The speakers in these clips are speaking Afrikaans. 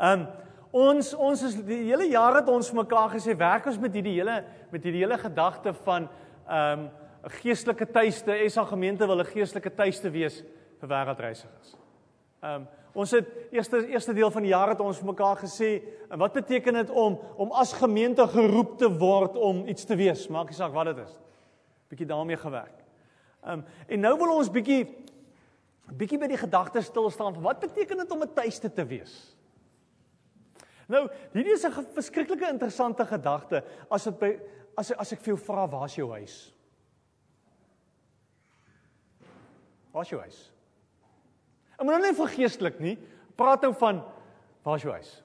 Um ons ons is die hele jaar het ons mekaar gesê werk ons met hierdie hele met hierdie hele gedagte van um 'n geestelike tuiste. SA gemeente wil 'n geestelike tuiste wees vir wêreldreisigers. Um ons het eerste eerste deel van die jaar het ons mekaar gesê en wat beteken dit om om as gemeente geroep te word om iets te wees? Maak nie saak wat dit is. Bietjie daarmee gewerk. Um en nou wil ons bietjie bietjie by die gedagte stil staan van wat beteken dit om 'n tuiste te wees? Nou, hierdie is 'n verskriklike interessante gedagte as dit by as as ek vir jou vra waar is jou huis? Waar is jou huis? Ek moet nou net vergeestelik nie. Praat nou van waar is jou huis?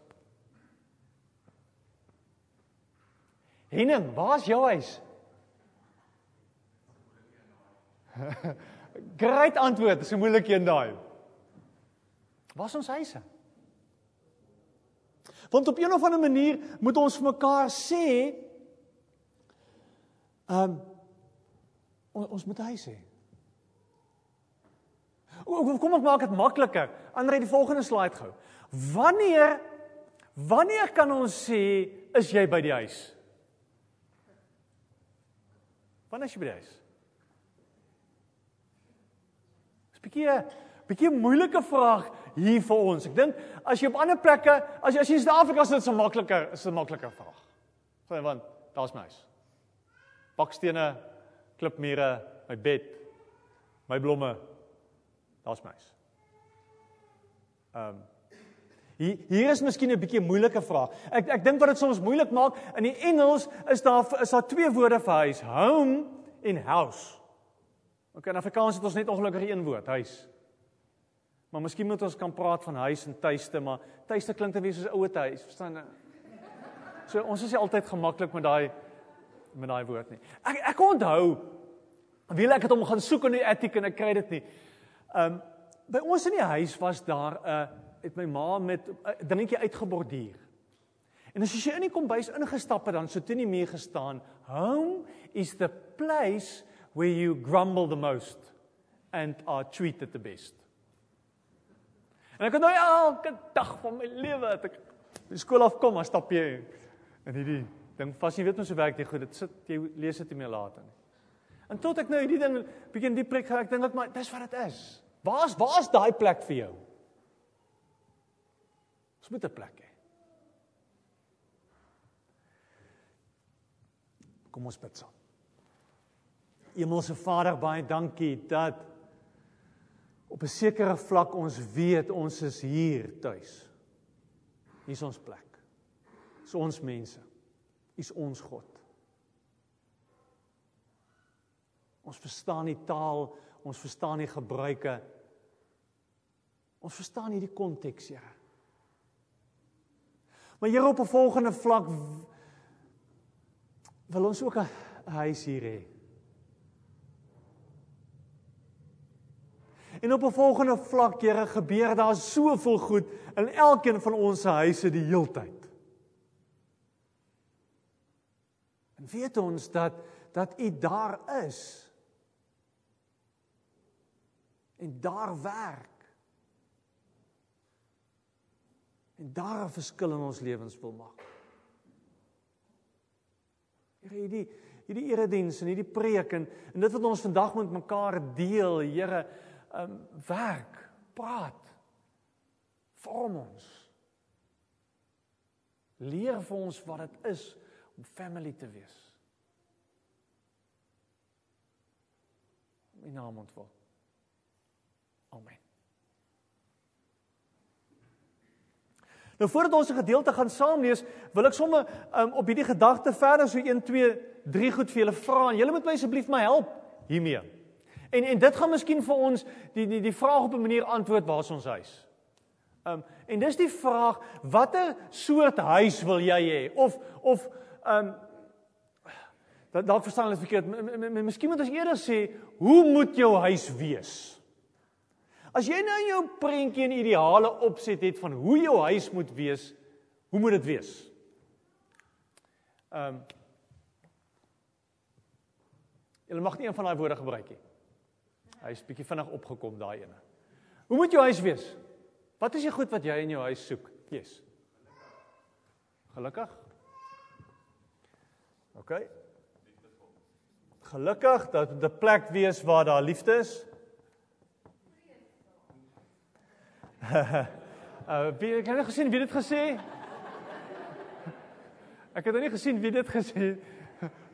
Henning, waar is jou huis? Great antwoord, dis 'n moeilike een daai. Waar is ons huise? Want op een of ander manier moet ons vir mekaar sê ehm um, ons moet huis hê. Kom ons maak dit makliker. Andre die volgende slide gou. Wanneer wanneer kan ons sê is jy by die huis? Wanneer is jy by die huis? Dis 'n bietjie 'n bietjie moeilike vraag hier vir ons. Ek dink as jy op ander plekke, as jy as jy in Suid-Afrika is dit so makliker, is 'n makliker vraag. Sê want daar's my huis. Bakstene, klipmure, my bed, my blomme, Daar's my. Ehm um, hier hier is miskien 'n bietjie moeilike vraag. Ek ek dink wat dit soms moeilik maak in die Engels is daar is daar twee woorde vir huis, home en house. OK, in Afrikaans het ons net ongelukkig een woord, huis. Maar miskien moet ons kan praat van huis en tuiste, maar tuiste klink te wees soos ouer huis, verstaan jy? So ons is nie altyd gemaklik met daai met daai woord nie. Ek ek onthou wie ek het hom gaan soek in die attic en ek kry dit nie. Ehm um, by ons in die huis was daar 'n uh, het my ma met 'n uh, dingetjie uitgeborduur. En as jy in die kombuis ingestap het dan so teen die muur gestaan, home is the place where you grumble the most and are treated the best. En ek het nou elke dag van my lewe het ek by skool afkom, dan stap jy in hierdie ding vas. Jy weet mos hoe werk dit goed. Dit sit jy lees dit nie meer later nie. En tot ek nou hierdie ding begin die plek geraak, dink ek maar dis wat dit is. Waar's waar's daai plek vir jou? Ons moet 'n plek hê. Kom ons bid saam. Hemelse Vader, baie dankie dat op 'n sekere vlak ons weet ons is hier tuis. Hier is ons plek. Dis ons mense. Dis ons God. Ons verstaan die taal, ons verstaan die gebruike. Ons verstaan hierdie konteks, Here. Maar Here op 'n volgende vlak wil ons ook 'n huis hier hê. En op 'n volgende vlak, Here, gebeur daar soveel goed in elkeen van ons se huise die heeltyd. En weet ons dat dat U daar is en daar werk. En daar 'n verskil in ons lewens wil maak. Here, hierdie hierdie erediens en hierdie preek en, en dit wat ons vandag met mekaar deel, Here, um, werk, praat. Vorm ons. Leer vir ons wat dit is om family te wees. In naam ontwil. Amen. Nou voordat ons 'n gedeelte gaan saam lees, wil ek sommer um, op hierdie gedagte verder so 1 2 3 goed vir julle vra en julle moet my asseblief my help hiermee. En en dit gaan miskien vir ons die die die vraag op 'n manier antwoord waar ons huis? Um en dis die vraag watter soort huis wil jy hê of of um dat dalk verstaan ek verkeerd. Miskien moet ons eerder sê hoe moet jou huis wees? As jy nou jou prentjie en ideale opset het van hoe jou huis moet wees, hoe moet dit wees? Ehm um, Jy mag nie een van daai woorde gebruik nie. Hy is bietjie vinnig opgekom daai ene. Hoe moet jou huis wees? Wat is die goed wat jy in jou huis soek? Yes. Gelukkig? OK. Gelukkig dat 'n plek wees waar daar liefde is. uh, wie ek het nie gesien wie dit gesê. Ek het nie gesien wie dit gesê.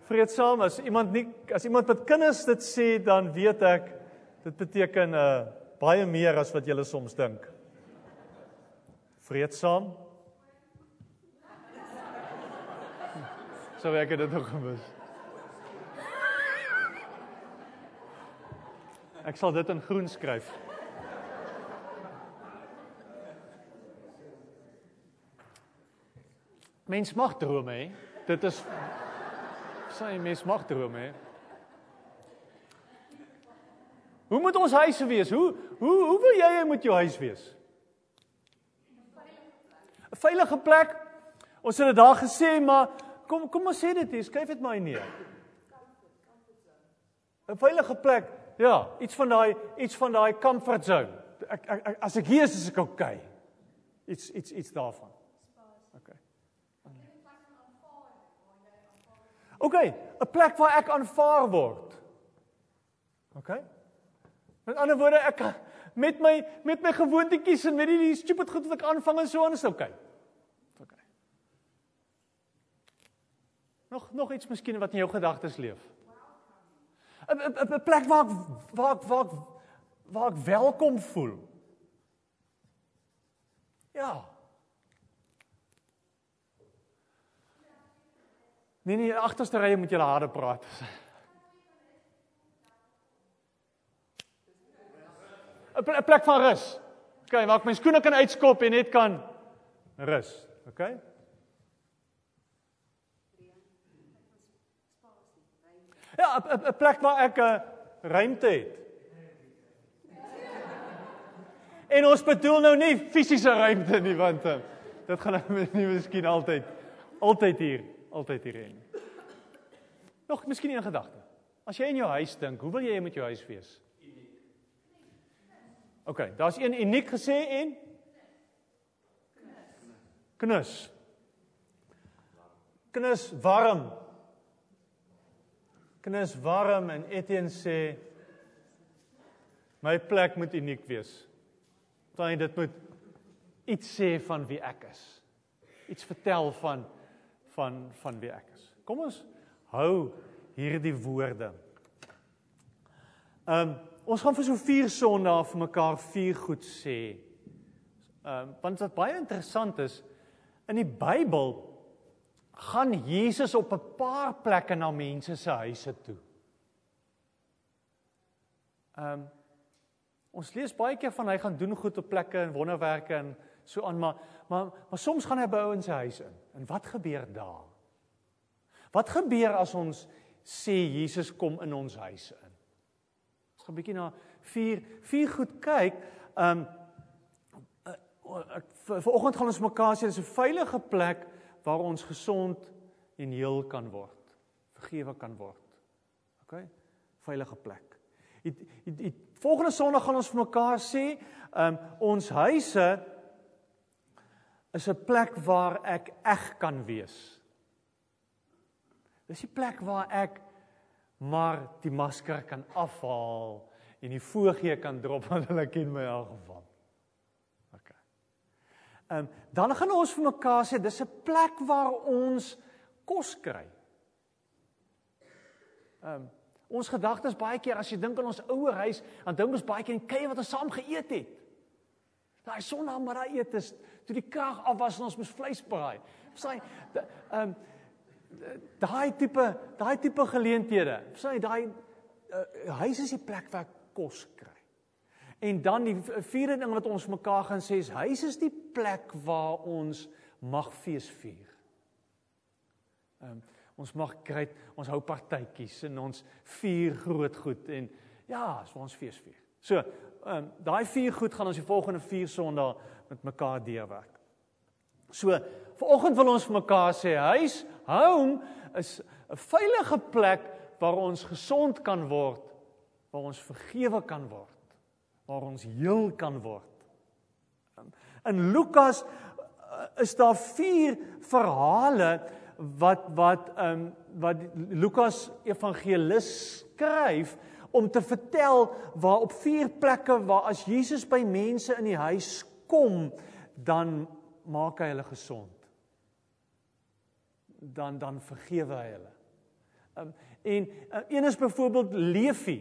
Vreedsaam as iemand nie as iemand met kinders dit sê dan weet ek dit beteken uh baie meer as wat jy soms dink. Vreedsaam. Sou ek dit ook gemis. Ek sal dit in groen skryf. Mens mag drome hê. Dit is sy mens mag drome hê. Hoe moet ons huis wees? Hoe hoe hoe wil jy hê moet jou huis wees? 'n Veilige plek. Ons het dit daar gesê, maar kom kom ons sê dit hier, skryf dit maar neer. 'n Veilige plek. Ja, iets van daai iets van daai comfort zone. Ek, ek, ek as ek hier is, is ek okay. Iets iets iets daarvan. OK, 'n plek waar ek aanvaar word. OK? Met ander woorde, ek met my met my gewoontetjies en met die, die stupid goed wat ek aanvang en so aan is OK. OK. Nog nog iets miskien wat in jou gedagtes leef. 'n 'n plek waar ek, waar ek, waar ek, waar ek welkom voel. Ja. Nee nee, agterste rye moet jy harde praat. 'n plek van rus. OK, waar ek my skoene kan uitskop en net kan rus. OK? Ja, 'n plek waar ek 'n uh, ruimte het. En ons bedoel nou nie fisiese ruimte nie want uh, dit gaan nou nie miskien altyd altyd hier altyd hierheen. Nog miskien 'n gedagte. As jy in jou huis dink, hoe wil jy met jou huis wees? Uniek. OK, daar's een uniek gesê en knus. Knus warm. Knus warm en Etienne sê my plek moet uniek wees. Want dit moet iets sê van wie ek is. Iets vertel van van van wie ek is. Kom ons hou hierdie woorde. Ehm um, ons gaan vir so 4 Sondae vir mekaar vier goed sê. Ehm um, want wat baie interessant is in die Bybel gaan Jesus op 'n paar plekke na mense se huise toe. Ehm um, ons lees baie keer van hy gaan doen goed op plekke en wonderwerke en so aan maar maar maar soms gaan hy by ouens se huis in. En wat gebeur daar? Wat gebeur as ons sê Jesus kom in ons huise in? Ons gaan bietjie na vier vier goed kyk. Um ek vanoggend gaan ons mekaar sê dis 'n veilige plek waar ons gesond en heel kan word. Vergewe kan word. OK? Veilige plek. Die die, die volgende Sondag gaan ons vir mekaar sê, um ons huise is 'n plek waar ek eg kan wees. Dis die plek waar ek maar die masker kan afhaal en die voëgie kan drop want hulle ken my in elk geval. OK. Ehm um, dan gaan ons vir mekaar sê dis 'n plek waar ons kos kry. Ehm um, ons gedagtes baie keer as jy dink aan ons ouer huis, dan dink ons baie keer aan kuie wat ons saam geëet het. Daai sonnaandag eet is toe die krag af was en ons moes vleis braai. Sê ehm daai tipe daai tipe geleenthede. Sê daai uh, huis is die plek waar kos kry. En dan die vierde ding wat ons mekaar gaan sê is huis is die plek waar ons mag fees vier. Ehm um, ons mag kry ons hou partytjies en ons vier groot goed en ja, vir ons fees vier. So, ehm um, daai vier goed gaan ons die volgende vier Sondae met mekaar deurwerk. So, vanoggend wil ons vir mekaar sê huis, home is 'n veilige plek waar ons gesond kan word, waar ons vergewe kan word, waar ons heel kan word. In Lukas is daar vier verhale wat wat ehm um, wat Lukas evangelis skryf om te vertel waar op vier plekke waar as Jesus by mense in die huis kom dan maak hy hulle gesond. Dan dan vergewe hy hulle. Um, en uh, een is byvoorbeeld Levi.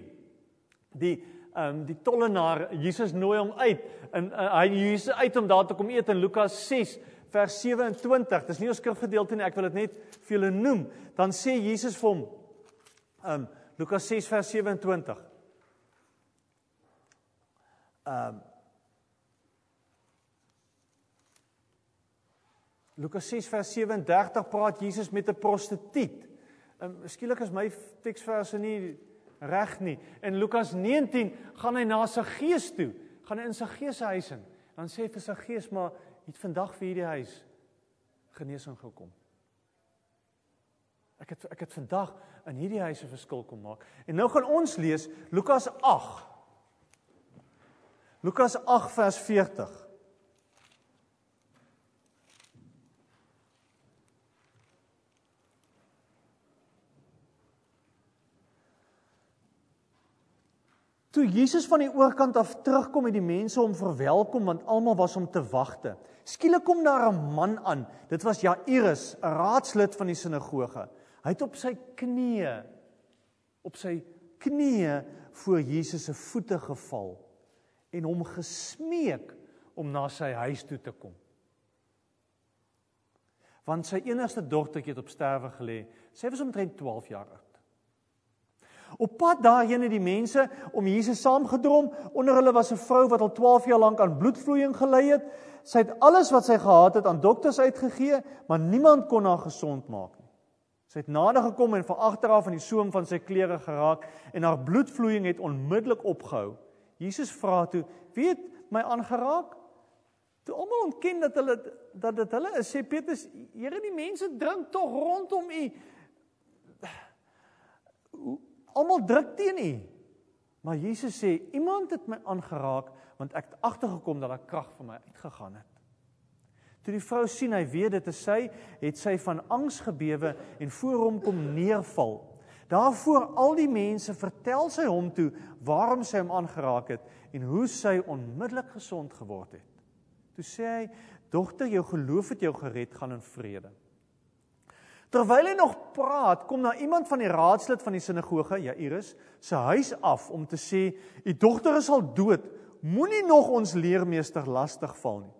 Die ehm um, die tollenaar Jesus nooi hom uit en uh, hy Jesus uit om daar te kom eet in Lukas 6 vers 27. Dis nie 'n skrifgedeelte nie, ek wil dit net vir julle noem. Dan sê Jesus vir hom ehm um, Lukas 6 vers 27. Ehm um, Lukas 6 vers 37 praat Jesus met 'n prostituut. Um, skielik is my teksverse nie reg nie. In Lukas 19 gaan hy na sy gees toe, gaan hy in sy gees se huis in. Dan sê vir sy gees maar het vandag vir hierdie huis genesing gekom. Ek het ek het vandag in hierdie huis 'n verskil kom maak. En nou gaan ons lees Lukas 8. Lukas 8 vers 40. Toe Jesus van die oorkant af terugkom het die mense hom verwelkom want almal was om te wagte. Skielik kom daar 'n man aan. Dit was Jairus, 'n raadslid van die sinagoge. Hy het op sy knieë op sy knieë voor Jesus se voete geval en hom gesmeek om na sy huis toe te kom. Want sy enigste dogtertjie het op sterwe gelê. Sy was omtrent 12 jaar oud. Op pad daarheen het die mense om Jesus saamgedrom. Onder hulle was 'n vrou wat al 12 jaar lank aan bloedvloeiing gely het. Sy het alles wat sy gehad het aan dokters uitgegee, maar niemand kon haar gesond maak nie. Sy het nader gekom en van agter af aan die soem van sy klere geraak en haar bloedvloeiing het onmiddellik opgehou. Jesus vra toe: "Wie het my aangeraak?" Toe almal ontken dat hulle dat dit hulle is, sê Petrus: "Here, die mense drink tog rondom u." Almal druk teen U. Maar Jesus sê iemand het my aangeraak want ek het agtergekom dat daar krag van my uitgegaan het. Toe die vrou sien hy weet dit is sy, het sy van angs gebewe en voor hom kom neerval. Daarvoor al die mense vertel sy hom toe waarom sy hom aangeraak het en hoe sy onmiddellik gesond geword het. Toe sê hy: "Dogter, jou geloof het jou gered, gaan in vrede." Terwyl hy nog praat, kom daar iemand van die raadslid van die sinagoge, Jairus, se huis af om te sê: "U dogter is al dood. Moenie nog ons leermeester lastig val nie."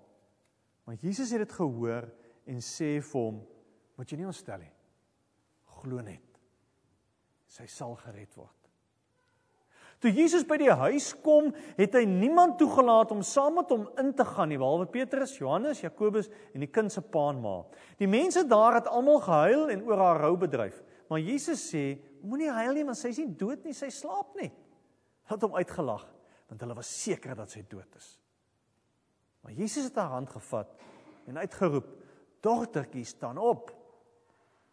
Maar Jesus het dit gehoor en sê vir hom: "Moet jy nie ontstel nie. Glo net. Sy sal gered word." Toe Jesus by die huis kom, het hy niemand toegelaat om saam met hom in te gaan nie, behalwe Petrus, Johannes, Jakobus en die kind se pa en ma. Die mense daar het almal gehuil en oor haar rou bedryf. Maar Jesus sê: "Moenie huil nie, want sy is nie dood nie, sy slaap net." Het hom uitgelag, want hulle was seker dat sy dood is. Maar Jesus het haar hand gevat en uitgeroep: "Dogtertjie, staan op."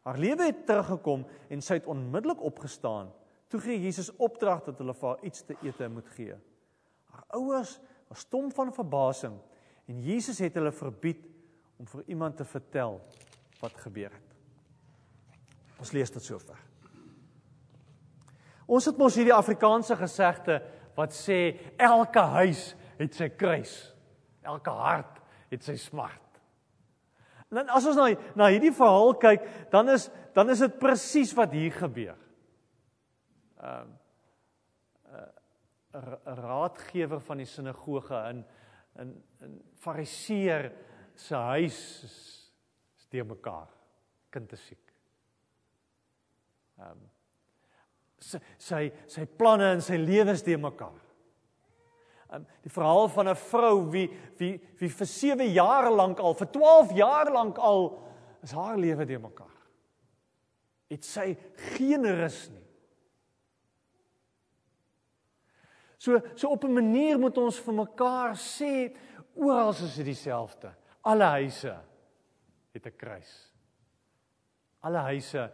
Haar lewe het teruggekom en sy het onmiddellik opgestaan. Toe gee Jesus opdrag dat hulle vir haar iets te eet moet gee. Haar ouers was stom van verbasing en Jesus het hulle verbied om vir iemand te vertel wat gebeur het. Ons lees dit sover. Ons het mos hierdie Afrikaanse gesegde wat sê elke huis het sy kruis. Elke hart het sy smart. En as ons na na hierdie verhaal kyk, dan is dan is dit presies wat hier gebeur ehm uh, 'n uh, raadgewer van die sinagoge in in in fariseer se huis is, is te mekaar kind is siek. Ehm um, sy sy sy planne en sy lewe is te mekaar. Um, die verhaal van 'n vrou wie wie wie vir 7 jaar lank al vir 12 jaar lank al is haar lewe te mekaar. Het sy geen rus nie. So so op 'n manier moet ons vir mekaar sê oral is dit dieselfde. Alle huise het 'n kruis. Alle huise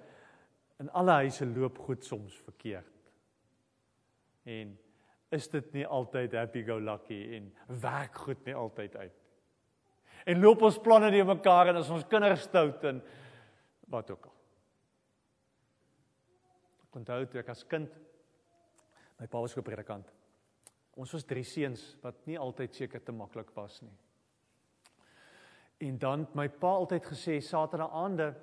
in alle huise loop goed soms verkeerd. En is dit nie altyd happy go lucky en werk goed nie altyd uit. en loop ons planne deur mekaar en as ons kinders stout en wat ook al. Ek onthou toe ek as kind my pa was 'n predikant. Ons was drie seuns wat nie altyd seker te maklik was nie. En dan my pa altyd gesê Saterdag aande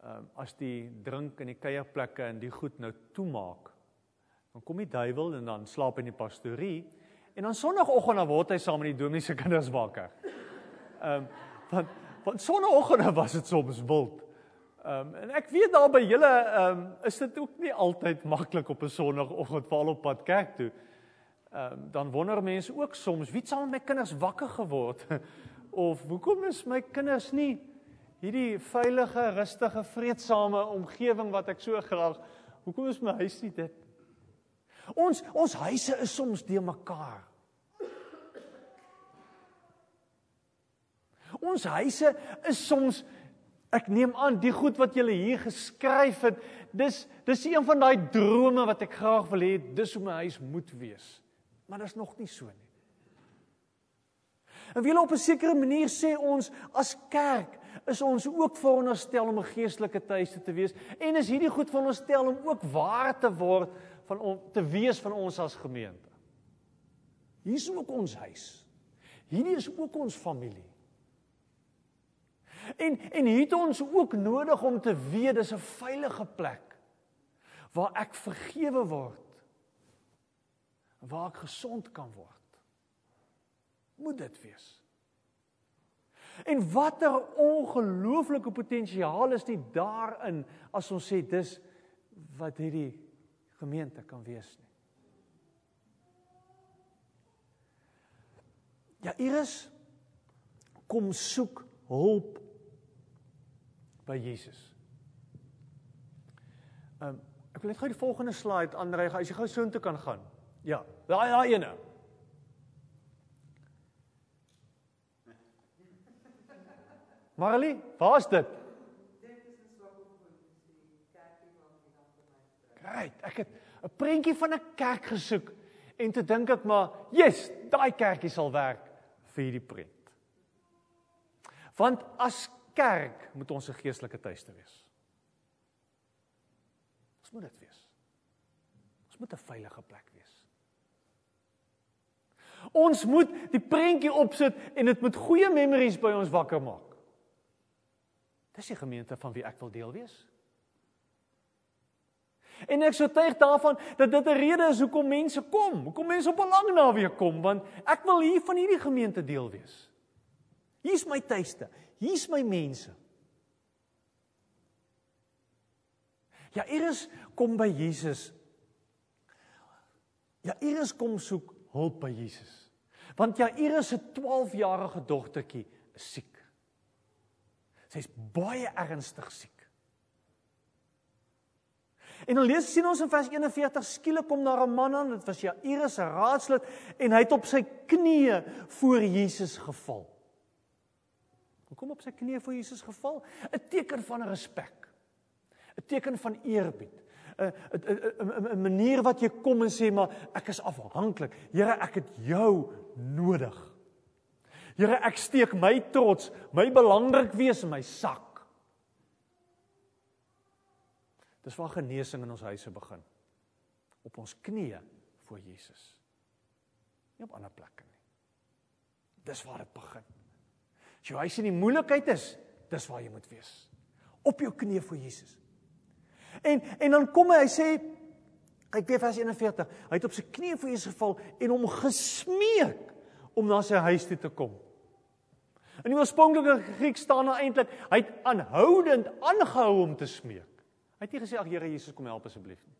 ehm um, as die drink in die kuierplekke en die goed nou toemaak dan kom die duiwel en dan slaap in die pastorie en dan sonoggend dan word hy saam met die dominee se kinders wakker. Ehm um, want want sonoggend was dit soms wild. Ehm um, en ek weet daar by julle ehm um, is dit ook nie altyd maklik op 'n sonoggend val op pad kerk toe. Ehm um, dan wonder mense ook soms wie het saam met my kinders wakker geword of hoekom is my kinders nie hierdie veilige, rustige, vredesame omgewing wat ek so graag. Hoekom is my huis nie dit? Ons ons huise is soms de mekaar. Ons huise is soms ek neem aan die goed wat julle hier geskryf het, dis dis een van daai drome wat ek graag wil hê dis hoe my huis moet wees. Maar dit is nog nie so nie. En wiele op 'n sekere manier sê ons as kerk is ons ook veronderstel om 'n geestelike tuiste te wees en is hierdie goed veronderstel om ook waar te word van om te wees van ons as gemeente. Hier is ook ons huis. Hierdie is ook ons familie. En en hier het ons ook nodig om te weet dis 'n veilige plek waar ek vergewe word. Waar ek gesond kan word moet dit wees. En watter ongelooflike potensiaal is dit daarin as ons sê dis wat hierdie gemeente kan wees nie. Ja, Iris kom soek hulp by Jesus. Ehm um, ek wil net gou die volgende slide aanry as jy gou soontoe kan gaan. Ja, daai daai ene. Marley, waar's dit? Great, ek het 'n prentjie van 'n kerk gesoek en toe dink ek maar, "Yes, daai kerkie sal werk vir hierdie prent." Want as kerk moet ons 'n geestelike tuiste wees. Ons moet dit wees. Ons moet 'n veilige plek. Ons moet die prentjie opsit en dit moet goeie memories by ons wakker maak. Dis die gemeente van wie ek wil deel wees. En ek sou tuig daarvan dat dit 'n rede is hoekom mense kom, hoekom mense op 'n lang naweek kom, want ek wil hier van hierdie gemeente deel wees. Hier's my tuiste, hier's my mense. Ja, Iris kom by Jesus. Ja, Iris kom soek hulp by Jesus. Want ja, Iris se 12-jarige dogtertjie is siek. Sy's baie ernstig siek. En dan lees sien ons in vers 41 skielik kom daar 'n man aan, dit was Jairus se raadslid en hy het op sy knieë voor Jesus geval. Hoe kom op sy knieë voor Jesus geval? 'n Teken van respek. 'n Teken van eerbied. 'n 'n 'n manier wat jy kom en sê maar ek is afhanklik. Here, ek het jou nodig. Here, ek steek my trots, my belangrik wees in my sak. Dis waar genesing in ons huise begin. Op ons knieë voor Jesus. Nie op ander plekke nie. Dis waar dit begin. As jou huis in die moeilikheid is, dis waar jy moet wees. Op jou knieë voor Jesus. En en dan kom hy, hy sê kyk weer vers 41. Hy het op sy knieë voor Jesus geval en hom gesmeek om na sy huis toe te kom. In die oorspronklike Griek staan daar eintlik hy het aanhoudend aangehou om te smeek. Hy het nie gesê ag Here Jesus kom help asseblief nie.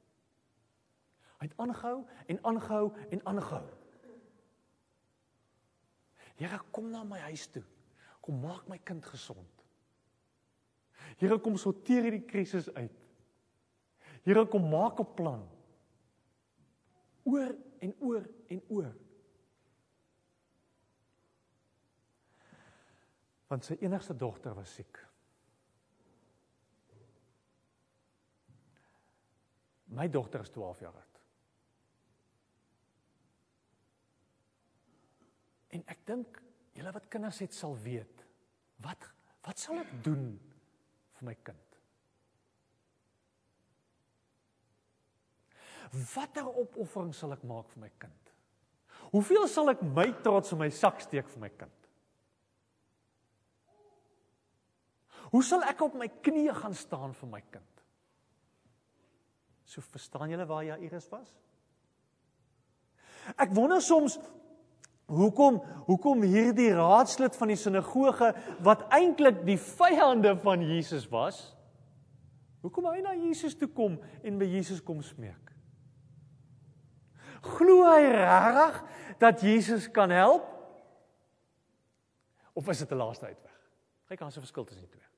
Hy het aangehou en aangehou en aangehou. Here kom na my huis toe. Kom maak my kind gesond. Here kom sorteer hierdie krisis uit. Here kom maak 'n plan. Oor en oor en oor. want sy enigste dogter was siek. My dogter is 12 jaar oud. En ek dink julle wat kinders het sal weet. Wat wat sal ek doen vir my kind? Watter opoffering sal ek maak vir my kind? Hoeveel sal ek my trots in my sak steek vir my kind? Hoe sal ek op my knieë gaan staan vir my kind? So verstaan julle waar Jairus was? Ek wonder soms hoekom hoekom hierdie raadslid van die sinagoge wat eintlik die vyande van Jesus was, hoekom hy na Jesus toe kom en by Jesus kom smeek. Glo hy regtig dat Jesus kan help? Of is dit 'n laaste uitweg? Kyk, daar's 'n verskil tussen die twee.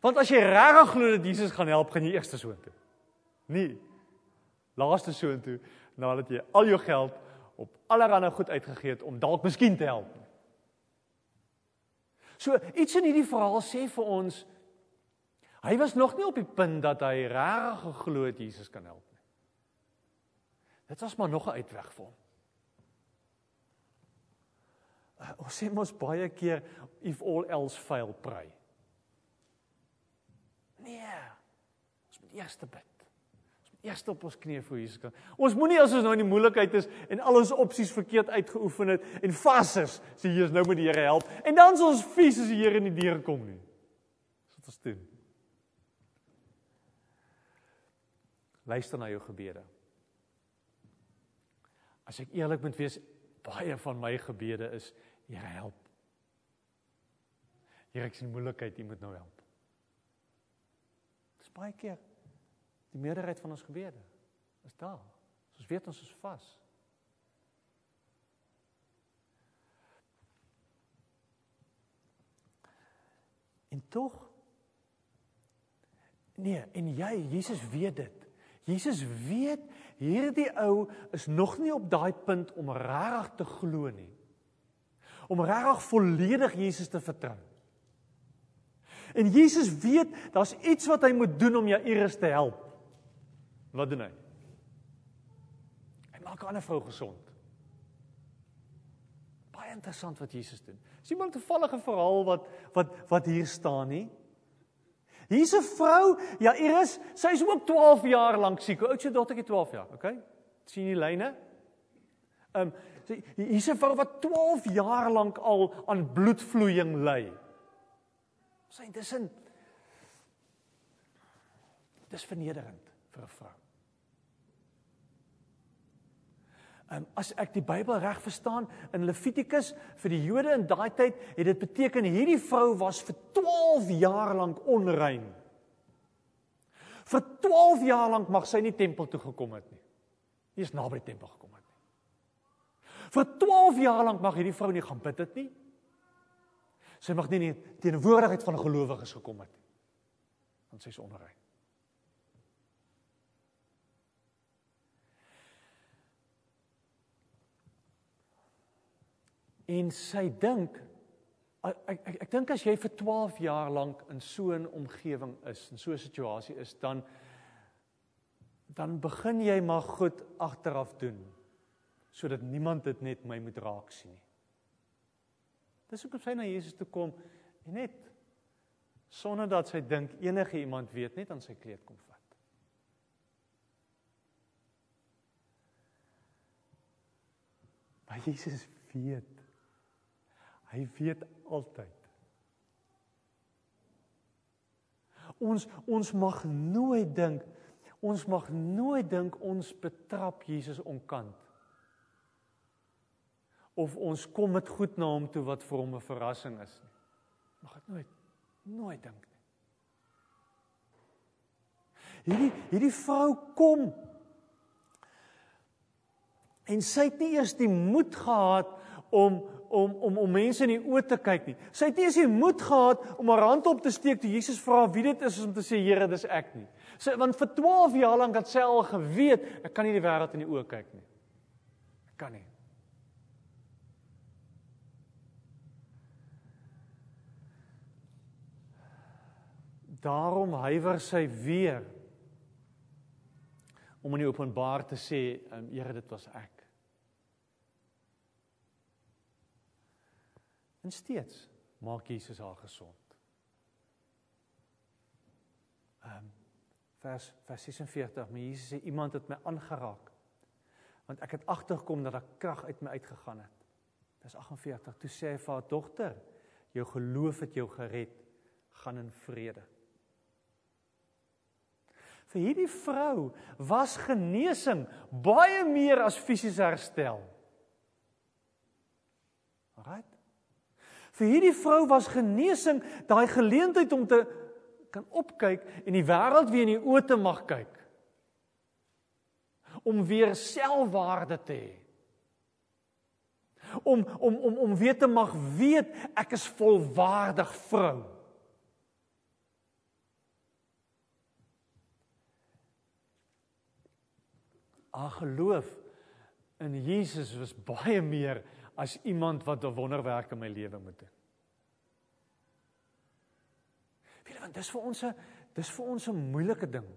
Want as jy regtig glo dat Jesus gaan help, gaan jy eers so toe. Nee. Laaste so toe nadat jy al jou geld op allerlei goed uitgegee het om dalk miskien te help. So iets in hierdie verhaal sê vir ons Hy was nog nie op die punt dat hy regtig geglo het Jesus kan help nie. Dit was maar nog 'n uitweg vir hom. Uh, ons sê mos baie keer if all else fail pray. Nee. Ons moet eers bid. Ons moet eers op ons knieë voor Jesus kom. Ons moenie as ons nou in die moeilikheid is en al ons opsies verkeerd uitgeoefen het en vas is, sê Jesus nou moet die Here help en dan is ons vies as die Here in die deur kom nie. Dis wat ons doen. Luister na jou gebede. As ek eerlik moet wees, baie van my gebede is, Here help. Here ek sien moeilikheid, U moet nou help. Dis baie keer die meerderheid van ons gebede is daar. Ons weet ons is vas. En tog Nee, en jy, Jesus weet dit. Jesus weet hierdie ou is nog nie op daai punt om regtig te glo nie. Om regtig volledig Jesus te vertrou. En Jesus weet daar's iets wat hy moet doen om Jairus te help. Wat doen hy? Hy maak 'n ander vrou gesond. Baie interessant wat Jesus doen. Dis nie maar 'n toevallige verhaal wat wat wat hier staan nie. Hier's 'n vrou, ja, Iris, sy is ook 12 jaar lank siek. Hoe oud is sy dogtertjie 12 jaar, okay? sien jy lyne? Ehm um, hier's 'n vrou wat 12 jaar lank al aan bloedvloeiing ly. Sy intussen Dis vernederend vir 'n vrou. Um, as ek die Bybel reg verstaan in Levitikus vir die Jode in daai tyd het dit beteken hierdie vrou was vir 12 jaar lank onrein. Vir 12 jaar lank mag sy nie tempel toe gekom het nie. Nie eens naby die tempel gekom het nie. Vir 12 jaar lank mag hierdie vrou nie gaan bid het nie. Sy mag nie in die teenwoordigheid van 'n gelowige gekom het nie. Want sy is onrein. En sy dink ek ek, ek, ek dink as jy vir 12 jaar lank in so 'n omgewing is, in so 'n situasie is, dan dan begin jy maar goed agteraf doen sodat niemand dit net my moet raak sien nie. Dis hoekom sy na Jesus toe kom en net sonder dat sy dink enige iemand weet net aan sy kleed kom vat. Maar Jesus weet Hy weet altyd. Ons ons mag nooit dink ons mag nooit dink ons betrap Jesus onkant. Of ons kom met goed na hom toe wat vir hom 'n verrassing is nie. Mag dit nooit nooit dink nie. Hierdie hierdie vrou kom en sy het nie eers die moed gehad om om om om mense in die oë te kyk nie. Sy het nie eens die moed gehad om haar hand op te steek toe Jesus vra wie dit is om te sê Here, dis ek nie. Sy want vir 12 jaar lank het sy al geweet ek kan nie die wêreld in die oë kyk nie. Ek kan nie. Daarom huiwer sy weer om in die openbaar te sê, um, Here, dit was ek. En steeds maak Jesus haar gesond. Ehm um, vers vers 46, maar Jesus sê iemand het my aangeraak. Want ek het agtergekom dat daar krag uit my uitgegaan het. Vers 48, toe sê hy vir haar dogter, jou geloof het jou gered, gaan in vrede. Vir hierdie vrou was genesing baie meer as fisiese herstel. Alraait. Vir hierdie vrou was genesing daai geleentheid om te kan opkyk en die wêreld weer in die oë te mag kyk. Om weer selfwaarde te hê. Om om om om weer te mag weet ek is volwaardig vrou. haar geloof in Jesus was baie meer as iemand wat 'n wonderwerk in my lewe moet doen. Weet jy want dis vir ons 'n dis vir ons 'n moeilike ding.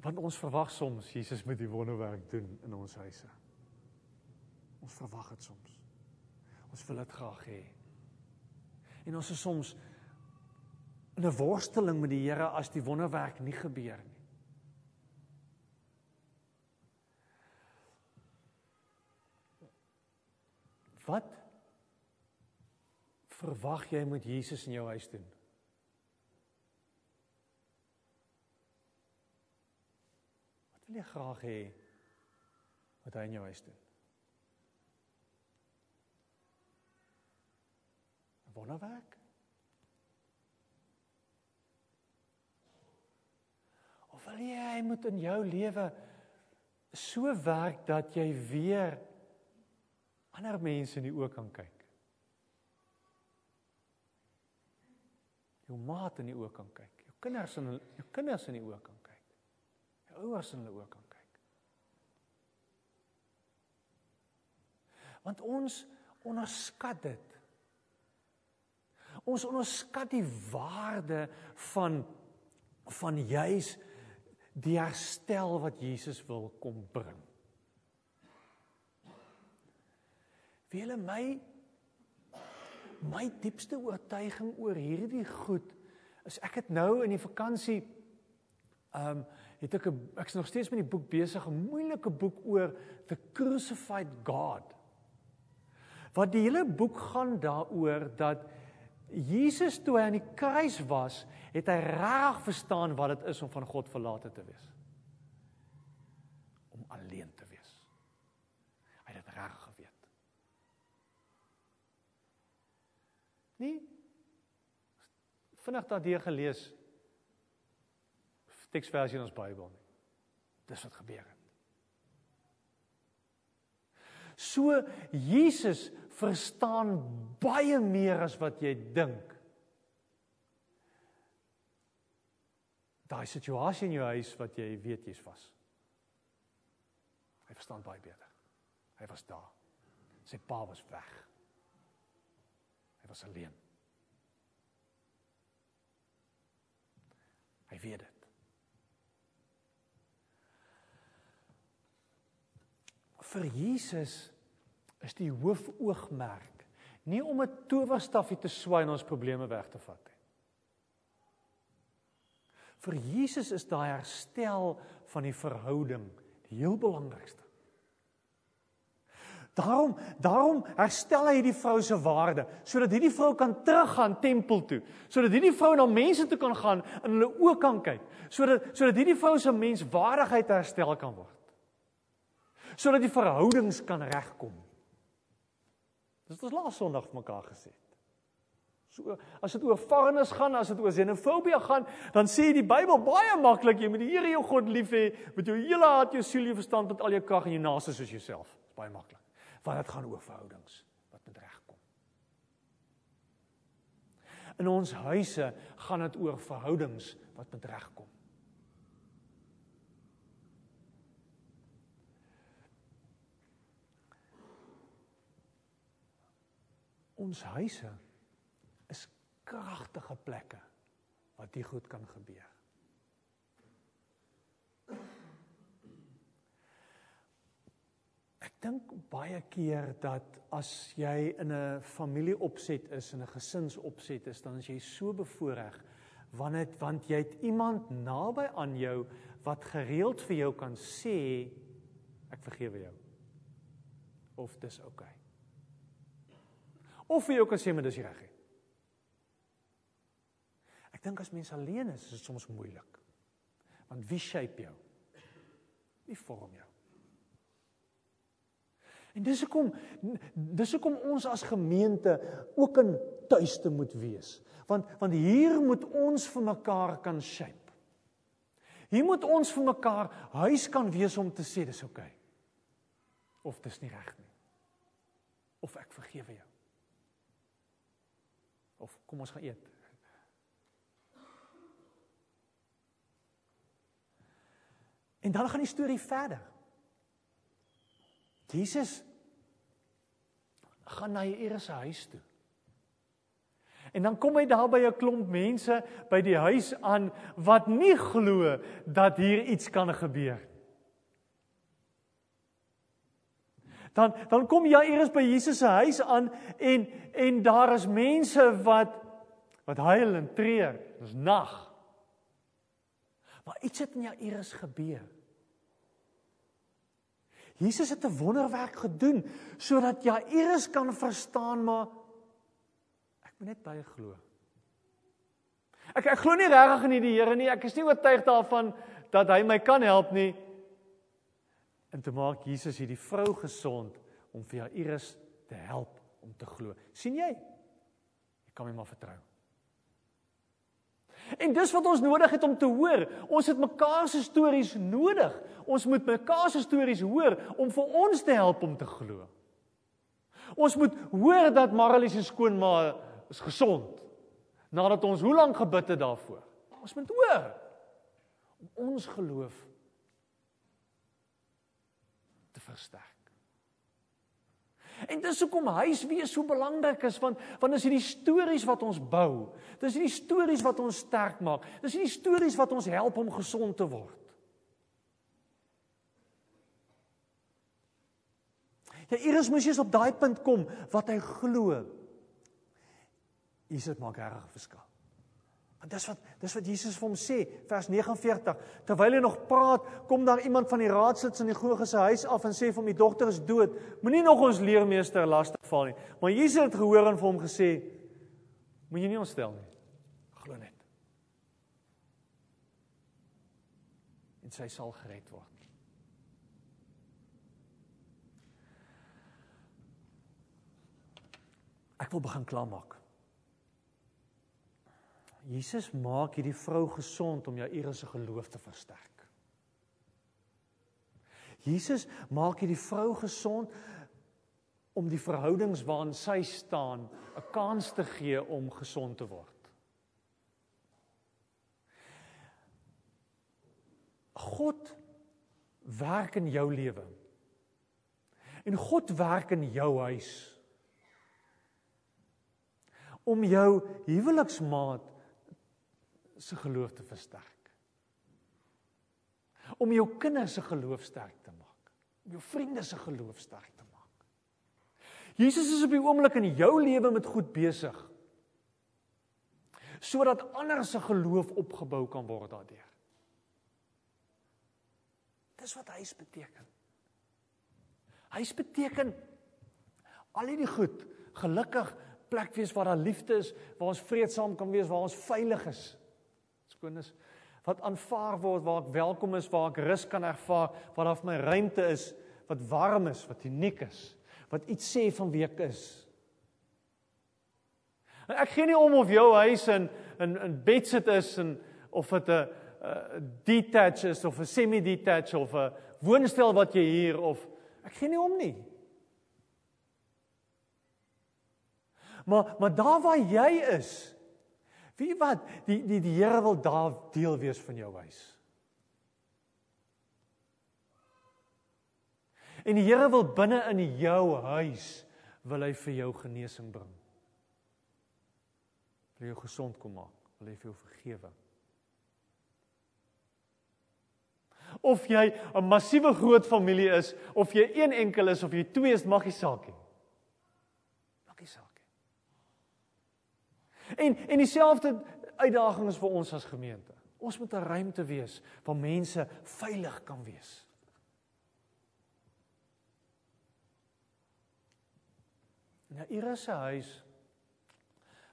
Want ons verwag soms Jesus moet die wonderwerk doen in ons huise. Ons verwag dit soms. Ons wil dit graag hê. En ons is soms in 'n worsteling met die Here as die wonderwerk nie gebeur nie. Wat verwag jy moet Jesus in jou huis doen? Wat wil jy graag hê wat hy in jou huis doen? Wonderwerk? wil jy hy moet in jou lewe so werk dat jy weer ander mense in die oë kan kyk. Jou maat in die oë kan kyk. Jou kinders in jou kinders in die oë kan kyk. Jou ouers in hulle oë kan kyk. Want ons onderskat dit. Ons onderskat die waarde van van juis die herstel wat Jesus wil kom bring. Wie hulle my my diepste oortuiging oor hierdie goed is ek het nou in die vakansie ehm um, het ek 'n ek's nog steeds met die boek besig 'n moeilike boek oor the crucified God. Wat die hele boek gaan daaroor dat Jesus toe hy aan die kruis was, het hy reg verstaan wat dit is om van God verlate te wees. Om alleen te wees. Hy het dit reg geweet. Nee. Vinnig daardie gelees teksversie in ons Bybel nie. Dis wat gebeur het. So Jesus verstaan baie meer as wat jy dink. Daai situasie in jou huis wat jy weet jy's vas. Hy verstaan baie beter. Hy was daar. Sy pa was weg. Hy was alleen. Hy weet dit. Vir Jesus is die hoofoogmerk nie om 'n towerstafie te swaai en ons probleme weg te vat nie. Vir Jesus is daai herstel van die verhouding die heel belangrikste. Daarom, daarom herstel hy hierdie vrou se waarde sodat hierdie vrou kan teruggaan tempel toe, sodat hierdie vrou na mense toe kan gaan en hulle ook kan kyk, sodat sodat hierdie vrou se menswaardigheid herstel kan word. Sodat die verhoudings kan regkom. Dis wat ons laas Sondag vir mekaar gesê het. So as dit oor varnes gaan, as dit oor xenofobie gaan, dan sê die Bybel baie maklik jy moet die Here jou God lief hê met jou hele hart, jou siel, jou verstand, met al jou krag en jou naaste soos jouself. Dis baie maklik. Want dit gaan oor verhoudings wat moet regkom. In ons huise gaan dit oor verhoudings wat moet regkom. Ons huise is kragtige plekke waar dit goed kan gebeur. Dink baie keer dat as jy in 'n familieopset is en 'n gesinsopset is, dan is jy so bevoordeel want dit want jy het iemand naby aan jou wat gereeld vir jou kan sê ek vergewe jou. Of dis oukei. Okay. Of vir jou kan sê maar dis reg. Ek dink as mens alleen is, is dit soms moeilik. Want wie shape jou? Wie vorm jou? En dis hoekom dis hoekom ons as gemeente ook in tuiste moet wees. Want want hier moet ons vir mekaar kan shape. Hier moet ons vir mekaar huis kan wees om te sê dis oukei. Okay. Of dis nie reg nie. Of ek vergewe jou. Of kom ons gaan eet. En dan gaan die storie verder. Jesus gaan na Jairus se huis toe. En dan kom hy daar by 'n klomp mense by die huis aan wat nie glo dat hier iets kan gebeur. Dan dan kom Jairus by Jesus se huis aan en en daar is mense wat wat huil en treur. Dis nag. Maar iets het in Jairus gebeur. Jesus het 'n wonderwerk gedoen sodat Jairus kan verstaan maar ek moet net baie glo. Ek ek glo nie regtig in die Here nie. Ek is nie oortuig daarvan dat hy my kan help nie. En te maak Jesus hierdie vrou gesond om vir Jairus te help om te glo. sien jy? Jy kan my maar vertrou. En dis wat ons nodig het om te hoor. Ons het mekaar se stories nodig. Ons moet mekaar se stories hoor om vir ons te help om te glo. Ons moet hoor dat Marilie se skoonma is gesond nadat ons hoe lank gebid het daarvoor. Ons moet hoor om ons geloof te versterk. En dis hoekom huis wees so belangrik is want want dis hierdie stories wat ons bou. Dis hierdie stories wat ons sterk maak. Dis hierdie stories wat ons help om gesond te word. Ja, Iris moes eers op daai punt kom wat hy glo. Jesus maak reg 'n verskil. Want dis wat dis wat Jesus vir hom sê, vers 49. Terwyl hy nog praat, kom daar iemand van die raadsit in die goeie huis af en sê vir hom die dogter is dood. Moenie nog ons leermeester lastig val nie. Maar Jesus het gehoor en vir hom gesê: Moet jy nie ontstel nie. Glo net. En sy sal gered word. Ek wil begin klaarmaak. Jesus maak hierdie vrou gesond om Jairus se geloof te versterk. Jesus maak hierdie vrou gesond om die verhoudings waarin sy staan 'n kans te gee om gesond te word. God werk in jou lewe. En God werk in jou huis. Om jou huweliksmaat se geloof te versterk. Om jou kinders se geloof sterk te maak. Om jou vriende se geloof sterk te maak. Jesus is op die oomblik in jou lewe met goed besig. Sodat ander se geloof opgebou kan word daardeur. Dis wat hy beteken. Hy beteken al hierdie goed, gelukkig plek wees waar daar liefde is, waar ons vreedsaam kan wees, waar ons veilig is skoon is wat aanvaar word waar ek welkom is waar ek rus kan ervaar waar daar vir my ruimte is wat warm is wat uniek is wat iets sê van wie ek is. En ek gee nie om of jou huis in in in bedsit is en of dit 'n detach is of 'n semi detach of 'n woonstel wat jy hier of ek gee nie om nie. Maar maar daar waar jy is Wie wat die die die Here wil daar deel wees van jou huis. En die Here wil binne in jou huis wil hy vir jou genesing bring. Wil jou gesond kom maak, wil hy vir jou vergewe. Of jy 'n massiewe groot familie is of jy een enkel is of jy twee is, maak nie saak nie. Maak nie saak nie. En en dieselfde uitdaging is vir ons as gemeente. Ons moet 'n ruimte wees waar mense veilig kan wees. In 'n Irse huis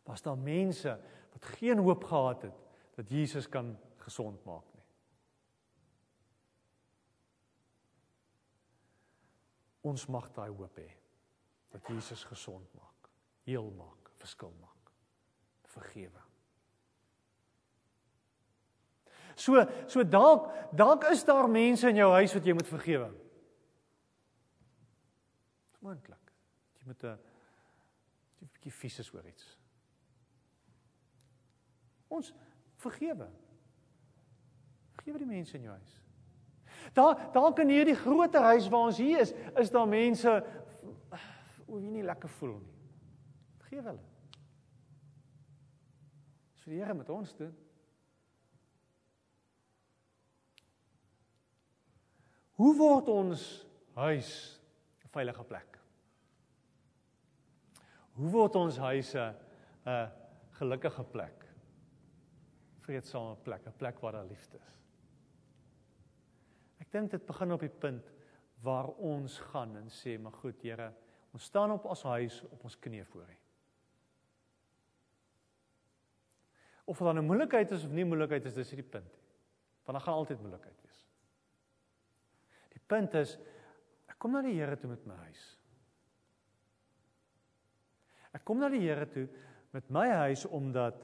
was daar mense wat geen hoop gehad het dat Jesus kan gesond maak nie. Ons mag daai hoop hê dat Jesus gesond maak, heel maak, verskil maak, vergewe. So so dalk dalk is daar mense in jou huis wat jy moet vergewe. Moontlik. Jy moet 'n 'n bietjie vies is oor iets. Ons vergewe. Vergewe die mense in jou huis. Daar dalk in hierdie groter huis waar ons hier is, is daar mense o wie nie lekker voel nie. Vergewe hulle. So die Here met ons doen. Hoe word ons huis 'n veilige plek? Hoe word ons huise 'n gelukkige plek? Vreedsame plek, 'n plek waar daar liefde is. Ek dink dit begin op die punt waar ons gaan en sê, "Maar goed, Here, ons staan op as huis op ons knieë voor U." Of dit dan 'n moeilikheid is of nie moeilikheid is, dis nie die punt. Want dan gaan altyd moeilikheid wees. Punt is ek kom na die Here toe met my huis. Ek kom na die Here toe met my huis omdat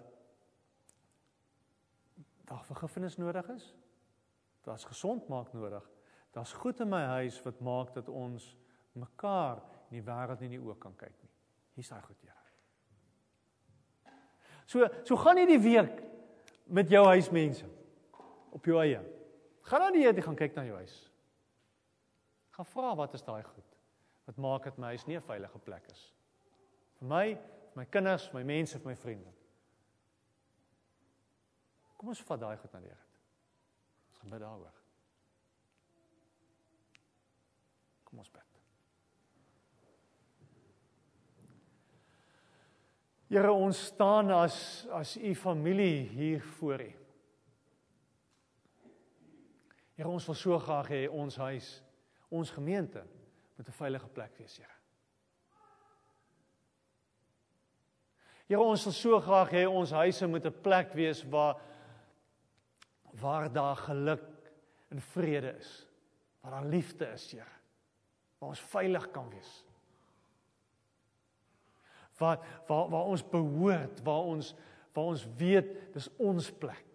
daar vergifnis nodig is. Daar's gesond maak nodig. Daar's goed in my huis wat maak dat ons mekaar in die wêreld nie in die oë kan kyk nie. Hier's daai goed, Here. So so gaan nie die week met jou huismense op jou eie. Gaan dan die Here gaan kyk na jou huis. Gaan vra wat is daai goed wat maak dit my huis nie 'n veilige plek is? Vir my vir my kinders vir my mense vir my vriende. Kom ons vat daai goed na die Here ons gaan bid daaroor. Kom ons bid Here ons staan as as u familie hier voor u Here ons wil so graag hê ons huis ons gemeente moet 'n veilige plek wees, Here. Here, ons wil so graag hê ons huise moet 'n plek wees waar waar daar geluk en vrede is. Waar daar liefde is, Here. Waar ons veilig kan wees. Waar waar waar ons behoort, waar ons waar ons weet dis ons plek.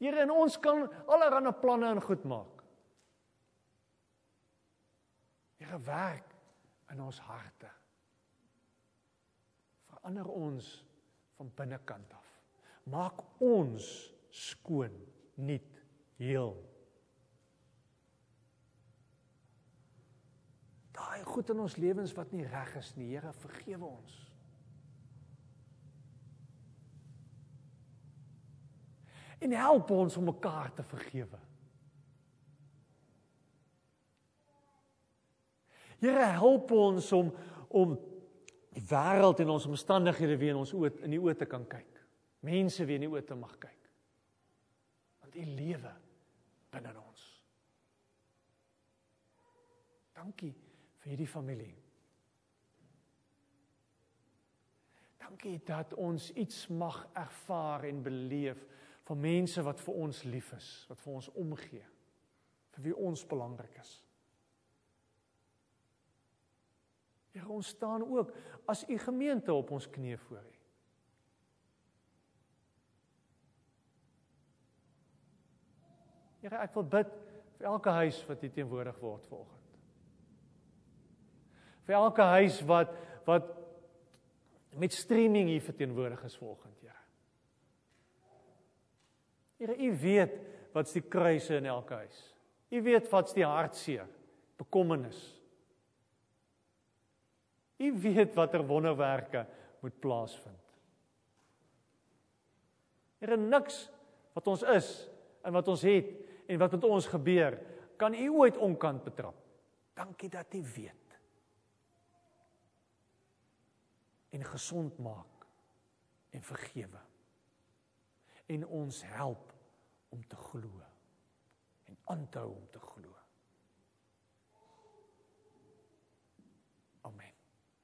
Here en ons kan allerlei planne en goed maak. Here werk in ons harte. Verander ons van binnekant af. Maak ons skoon, nuut, heel. Daai goed in ons lewens wat nie reg is nie, Here, vergewe ons. en help ons om mekaar te vergewe. Here help ons om om die wêreld en ons omstandighede weer in ons oë in die oë te kan kyk. Mense weer in die oë te mag kyk. Want U lewe binne ons. Dankie vir hierdie familie. Dankie dat ons iets mag ervaar en beleef van mense wat vir ons lief is, wat vir ons omgee, vir wie ons belangrik is. Here, ons staan ook as u gemeente op ons knieë voor u. Here, ek wil bid vir elke huis wat hier teenwoordig word vanoggend. Vir elke huis wat wat met streaming hier verteenwoordig is vanoggend, Here. Here, U weet wat's die kruise in elke huis. U weet wat's die hartseer, bekommernis. U weet watter wonderwerke moet plaasvind. Here, niks wat ons is en wat ons het en wat met ons gebeur, kan U ooit onkant betrap. Dankie dat U weet. En gesond maak en vergewe. En ons help om te glo en aan te hou om te glo.